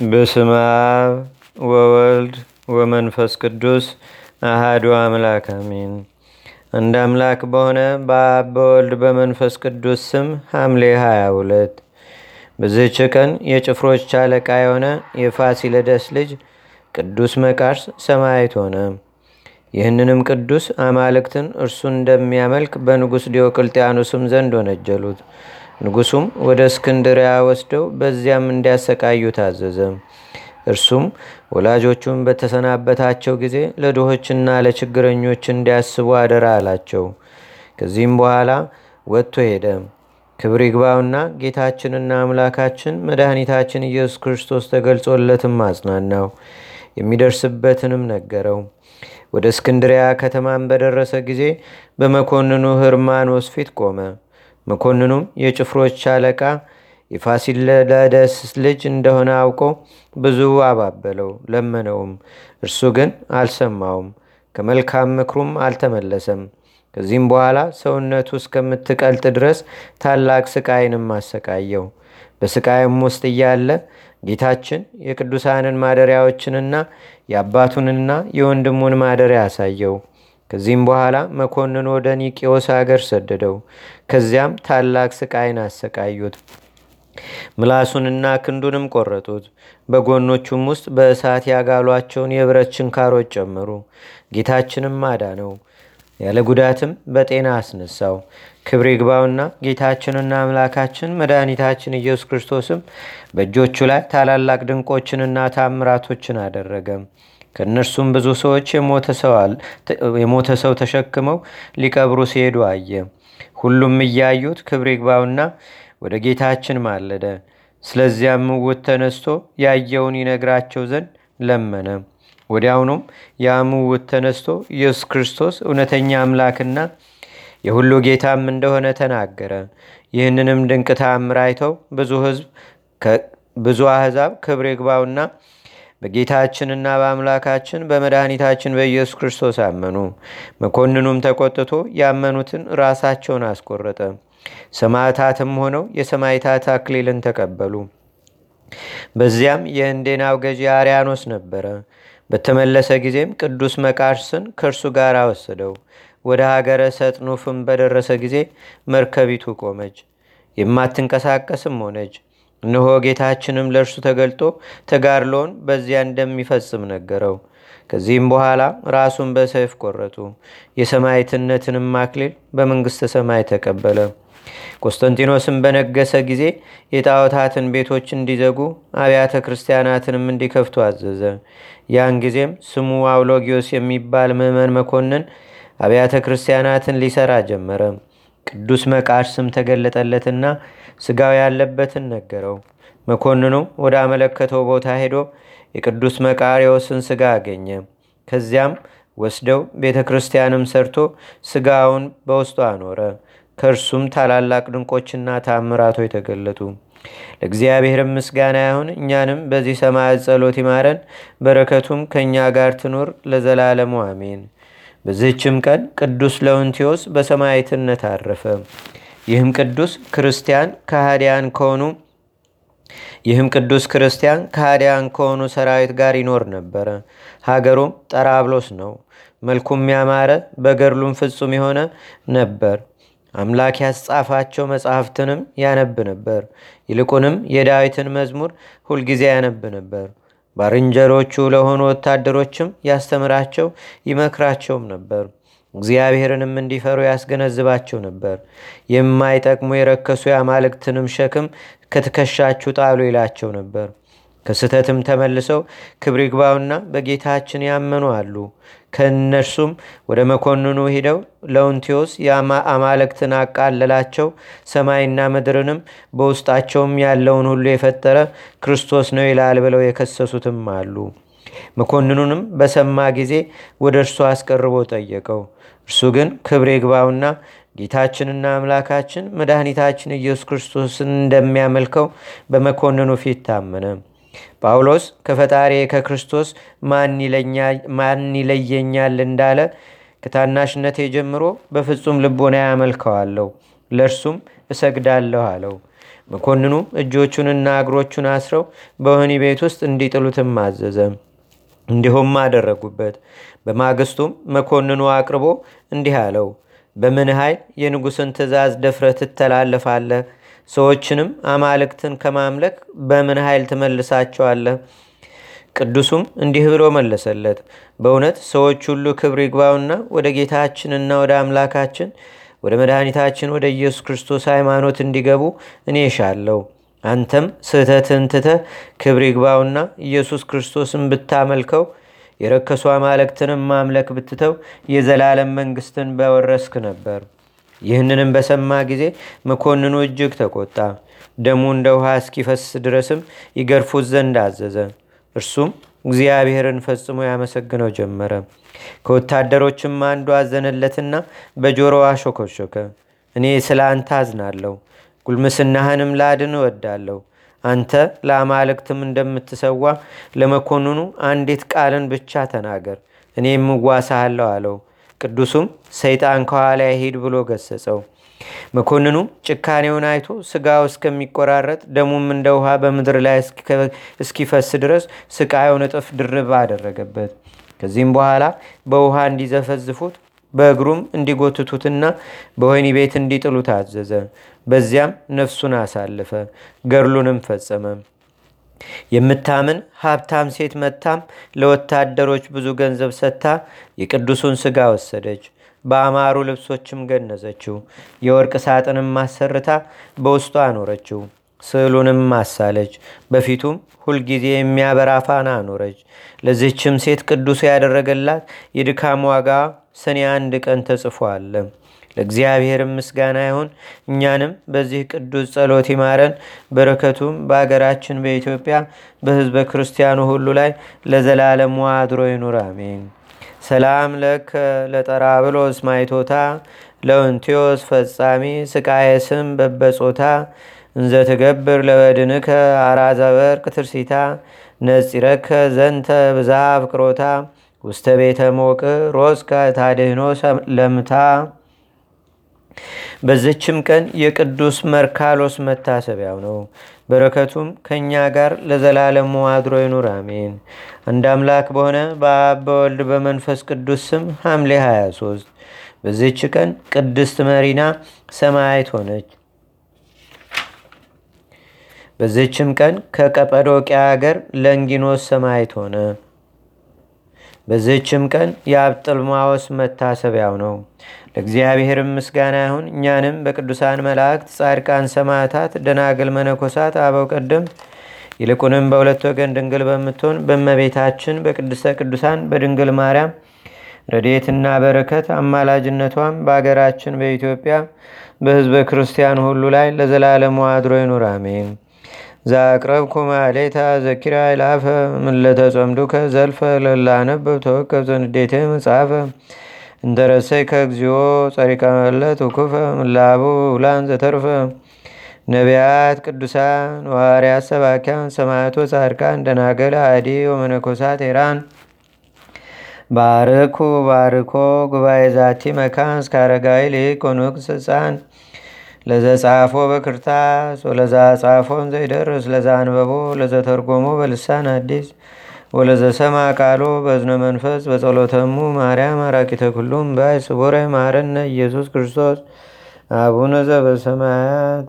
በስመ አብ ወወልድ ወመንፈስ ቅዱስ አሃዱ አምላክ አሜን። አንድ አምላክ በሆነ በአብ በወልድ በመንፈስ ቅዱስ ስም ሐምሌ 22 በዚህች ቀን የጭፍሮች አለቃ የሆነ የፋሲለደስ ልጅ ቅዱስ መቃርስ ሰማዕት ሆነ። ይህንንም ቅዱስ አማልክትን እርሱን እንደሚያመልክ በንጉሥ ዲዮቅልጥያኖስም ዘንድ ወነጀሉት። ንጉሱም ወደ እስክንድሪያ ወስደው በዚያም እንዲያሰቃዩ ታዘዘ። እርሱም ወላጆቹን በተሰናበታቸው ጊዜ ለድሆችና ለችግረኞች እንዲያስቡ አደራ አላቸው። ከዚህም በኋላ ወጥቶ ሄደ። ክብር ይግባውና ጌታችንና አምላካችን መድኃኒታችን ኢየሱስ ክርስቶስ ተገልጾለትም አጽናናው፣ የሚደርስበትንም ነገረው። ወደ እስክንድሪያ ከተማን በደረሰ ጊዜ በመኮንኑ ህርማኖስ ፊት ቆመ። መኮንኑም የጭፍሮች አለቃ የፋሲለደስ ልጅ እንደሆነ አውቆ ብዙ አባበለው፣ ለመነውም። እርሱ ግን አልሰማውም፣ ከመልካም ምክሩም አልተመለሰም። ከዚህም በኋላ ሰውነቱ እስከምትቀልጥ ድረስ ታላቅ ስቃይንም አሰቃየው። በስቃይም ውስጥ እያለ ጌታችን የቅዱሳንን ማደሪያዎችንና የአባቱንና የወንድሙን ማደሪያ አሳየው። ከዚህም በኋላ መኮንን ወደ ኒቄዎስ አገር ሰደደው። ከዚያም ታላቅ ስቃይን አሰቃዩት። ምላሱንና ክንዱንም ቆረጡት። በጎኖቹም ውስጥ በእሳት ያጋሏቸውን የብረት ችንካሮች ጨመሩ። ጌታችንም አዳነው፣ ያለ ጉዳትም በጤና አስነሳው። ክብር ይግባውና ጌታችንና አምላካችን መድኃኒታችን ኢየሱስ ክርስቶስም በእጆቹ ላይ ታላላቅ ድንቆችንና ታምራቶችን አደረገ። ከእነርሱም ብዙ ሰዎች የሞተ ሰው ተሸክመው ሊቀብሩ ሲሄዱ አየ። ሁሉም እያዩት ክብር ይግባውና ወደ ጌታችን ማለደ። ስለዚያም ምውት ተነስቶ ያየውን ይነግራቸው ዘንድ ለመነ። ወዲያውኑም ያ ተነስቶ ኢየሱስ ክርስቶስ እውነተኛ አምላክና የሁሉ ጌታም እንደሆነ ተናገረ። ይህንንም ድንቅ ተአምር አይተው ብዙ ሕዝብ ብዙ አሕዛብ ክብር ይግባውና በጌታችንና በአምላካችን በመድኃኒታችን በኢየሱስ ክርስቶስ አመኑ። መኮንኑም ተቆጥቶ ያመኑትን ራሳቸውን አስቆረጠ። ሰማዕታትም ሆነው የሰማዕታት አክሊልን ተቀበሉ። በዚያም የእንዴናው ገዢ አርያኖስ ነበረ። በተመለሰ ጊዜም ቅዱስ መቃርስን ከእርሱ ጋር ወሰደው። ወደ ሀገረ ሰጥኑፍም በደረሰ ጊዜ መርከቢቱ ቆመች፣ የማትንቀሳቀስም ሆነች። እነሆ ጌታችንም ለእርሱ ተገልጦ ተጋድሎውን በዚያ እንደሚፈጽም ነገረው። ከዚህም በኋላ ራሱን በሰይፍ ቆረጡ። የሰማዕትነትንም አክሊል በመንግሥተ ሰማይ ተቀበለ። ቆስጠንጢኖስም በነገሰ ጊዜ የጣዖታትን ቤቶች እንዲዘጉ አብያተ ክርስቲያናትንም እንዲከፍቱ አዘዘ። ያን ጊዜም ስሙ አውሎጊዮስ የሚባል ምዕመን መኮንን አብያተ ክርስቲያናትን ሊሰራ ጀመረ። ቅዱስ መቃርስም ተገለጠለትና ስጋው ያለበትን ነገረው። መኮንኑ ወደ አመለከተው ቦታ ሄዶ የቅዱስ መቃሪዎስን ስጋ አገኘ። ከዚያም ወስደው ቤተ ክርስቲያንም ሰርቶ ስጋውን በውስጡ አኖረ። ከእርሱም ታላላቅ ድንቆችና ታምራቶች ተገለጡ። ለእግዚአብሔርም ምስጋና ይሁን። እኛንም በዚህ ሰማዕት ጸሎት ይማረን፣ በረከቱም ከእኛ ጋር ትኑር ለዘላለሙ አሜን። በዚህችም ቀን ቅዱስ ለውንቲዮስ በሰማዕትነት አረፈ። ይህም ቅዱስ ክርስቲያን ከሃዲያን ከሆኑ ይህም ቅዱስ ክርስቲያን ከሃዲያን ከሆኑ ሰራዊት ጋር ይኖር ነበረ። ሀገሩም ጠራብሎስ ነው። መልኩም ያማረ በገድሉም ፍጹም የሆነ ነበር። አምላክ ያስጻፋቸው መጽሐፍትንም ያነብ ነበር። ይልቁንም የዳዊትን መዝሙር ሁልጊዜ ያነብ ነበር። ባልንጀሮቹ ለሆኑ ወታደሮችም ያስተምራቸው ይመክራቸውም ነበር። እግዚአብሔርንም እንዲፈሩ ያስገነዝባቸው ነበር። የማይጠቅሙ የረከሱ የአማልክትንም ሸክም ከትከሻችሁ ጣሉ ይላቸው ነበር። ከስተትም ተመልሰው ክብር ይግባውና በጌታችን ያመኑ አሉ። ከእነርሱም ወደ መኮንኑ ሂደው ለውንቲዮስ የአማልክትን አቃለላቸው፣ ሰማይና ምድርንም በውስጣቸውም ያለውን ሁሉ የፈጠረ ክርስቶስ ነው ይላል ብለው የከሰሱትም አሉ። መኮንኑንም በሰማ ጊዜ ወደ እርሱ አስቀርቦ ጠየቀው። እርሱ ግን ክብር ይግባውና ጌታችንና አምላካችን መድኃኒታችን ኢየሱስ ክርስቶስን እንደሚያመልከው በመኮንኑ ፊት ታመነ። ጳውሎስ ከፈጣሪ ከክርስቶስ ማን ይለየኛል እንዳለ ከታናሽነቴ ጀምሮ በፍጹም ልቦና ያመልከዋለሁ፣ ለእርሱም እሰግዳለሁ አለው። መኮንኑም እጆቹንና እግሮቹን አስረው በወህኒ ቤት ውስጥ እንዲጥሉትም አዘዘ። እንዲሁም አደረጉበት። በማግስቱም መኮንኑ አቅርቦ እንዲህ አለው፣ በምን ኃይል የንጉሥን ትእዛዝ ደፍረ ትተላለፋለህ? ሰዎችንም አማልክትን ከማምለክ በምን ኃይል ትመልሳቸዋለህ? ቅዱሱም እንዲህ ብሎ መለሰለት፣ በእውነት ሰዎች ሁሉ ክብር ይግባውና ወደ ጌታችንና ወደ አምላካችን ወደ መድኃኒታችን ወደ ኢየሱስ ክርስቶስ ሃይማኖት እንዲገቡ እኔ እሻለሁ። አንተም ስህተትን ትተህ ክብር ይግባውና ኢየሱስ ክርስቶስን ብታመልከው የረከሱ አማልክትንም ማምለክ ብትተው የዘላለም መንግስትን በወረስክ ነበር። ይህንንም በሰማ ጊዜ መኮንኑ እጅግ ተቆጣ። ደሙ እንደ ውሃ እስኪፈስ ድረስም ይገርፉት ዘንድ አዘዘ። እርሱም እግዚአብሔርን ፈጽሞ ያመሰግነው ጀመረ። ከወታደሮችም አንዱ አዘነለትና በጆሮ አሾከሾከ። እኔ ስለ አንተ አዝናለሁ፣ ጉልምስናህንም ላድን እወዳለሁ። አንተ ለአማልክትም እንደምትሰዋ ለመኮንኑ አንዲት ቃልን ብቻ ተናገር፣ እኔም እዋሳሃለሁ አለው። ቅዱሱም ሰይጣን ከኋላ ሂድ ብሎ ገሰጸው። መኮንኑም ጭካኔውን አይቶ ስጋው እስከሚቆራረጥ ደሙም እንደ ውሃ በምድር ላይ እስኪፈስ ድረስ ስቃዩን እጥፍ ድርብ አደረገበት። ከዚህም በኋላ በውሃ እንዲዘፈዝፉት በእግሩም እንዲጎትቱትና በወህኒ ቤት እንዲጥሉት አዘዘ። በዚያም ነፍሱን አሳልፈ ገድሉንም ፈጸመ። የምታምን ሀብታም ሴት መታም ለወታደሮች ብዙ ገንዘብ ሰጥታ የቅዱሱን ስጋ ወሰደች። በአማሩ ልብሶችም ገነዘችው። የወርቅ ሳጥንም ማሰርታ በውስጡ አኖረችው። ስዕሉንም ማሳለች። በፊቱም ሁልጊዜ የሚያበራ ፋና አኖረች። ለዚህችም ሴት ቅዱሱ ያደረገላት የድካም ዋጋ ሰኔ አንድ ቀን ተጽፎ አለ። ለእግዚአብሔርም ምስጋና ይሁን። እኛንም በዚህ ቅዱስ ጸሎት ይማረን። በረከቱም በአገራችን በኢትዮጵያ በሕዝበ ክርስቲያኑ ሁሉ ላይ ለዘላለሙ አድሮ ይኑር፣ አሜን። ሰላም ለከ ለጠራብሎስ ማይቶታ ለውንቴዎስ ፈጻሚ ስቃየ ስም በበጾታ እንዘ ትገብር ለበድንከ አራዘ ወርቅ ትርሲታ ነጺረከ ዘንተ ብዛ ፍቅሮታ ውስተ ቤተ ሞቅ ሮስከ ታድህኖ ለምታ። በዘችም ቀን የቅዱስ መርካሎስ መታሰቢያው ነው። በረከቱም ከእኛ ጋር ለዘላለሙ አድሮ ይኑር አሜን። አንድ አምላክ በሆነ በአብ በወልድ በመንፈስ ቅዱስ ስም ሐምሌ 23 በዚች ቀን ቅድስት መሪና ሰማያዊት ሆነች። በዚችም ቀን ከቀጰዶቅያ አገር ለንጊኖስ ሰማዕት ሆነ። በዚህችም ቀን የአብጥልማዎስ መታሰቢያው ነው። ለእግዚአብሔርም ምስጋና ይሁን። እኛንም በቅዱሳን መላእክት፣ ጻድቃን፣ ሰማዕታት፣ ደናግል፣ መነኮሳት፣ አበው ቀደም ይልቁንም በሁለት ወገን ድንግል በምትሆን በእመቤታችን በቅድስተ ቅዱሳን በድንግል ማርያም ረድኤትና በረከት አማላጅነቷም በአገራችን በኢትዮጵያ በሕዝበ ክርስቲያን ሁሉ ላይ ለዘላለሙ አድሮ ይኑር፣ አሜን። ዛቅረብኩ ማሌታ ዘኪራ ይላፈ ምለተጸምዱከ ዘልፈ ለላነበብ ተወከብ ዘንዴቴ መጽሐፈ እንተረሰይ ከእግዚኦ ጸሪቀ መለት ውኩፈ ምላቡ ውላን ዘተርፈ። ነቢያት፣ ቅዱሳን፣ ዋርያት፣ ሰባኪያን፣ ሰማዕቶ፣ ጻድቃን፣ ደናገል፣ አዲ ወመነኮሳት ኤራን ባርኩ ባርኮ ጉባኤ ዛቲ መካን እስከ አረጋዊ ሊቅ ወንቅስ ህፃን ለዘጻፎ በክርታስ ወለዛ ጻፎን ዘይደርስ ለዛ አንበቦ ለዘተርጎሞ በልሳን አዲስ ወለዘሰማ ቃሎ በዝነ መንፈስ በጸሎተሙ ማርያም አራቂተ ኩሉም ባይ ስቡረ ማረነ ኢየሱስ ክርስቶስ አቡነ ዘበሰማያት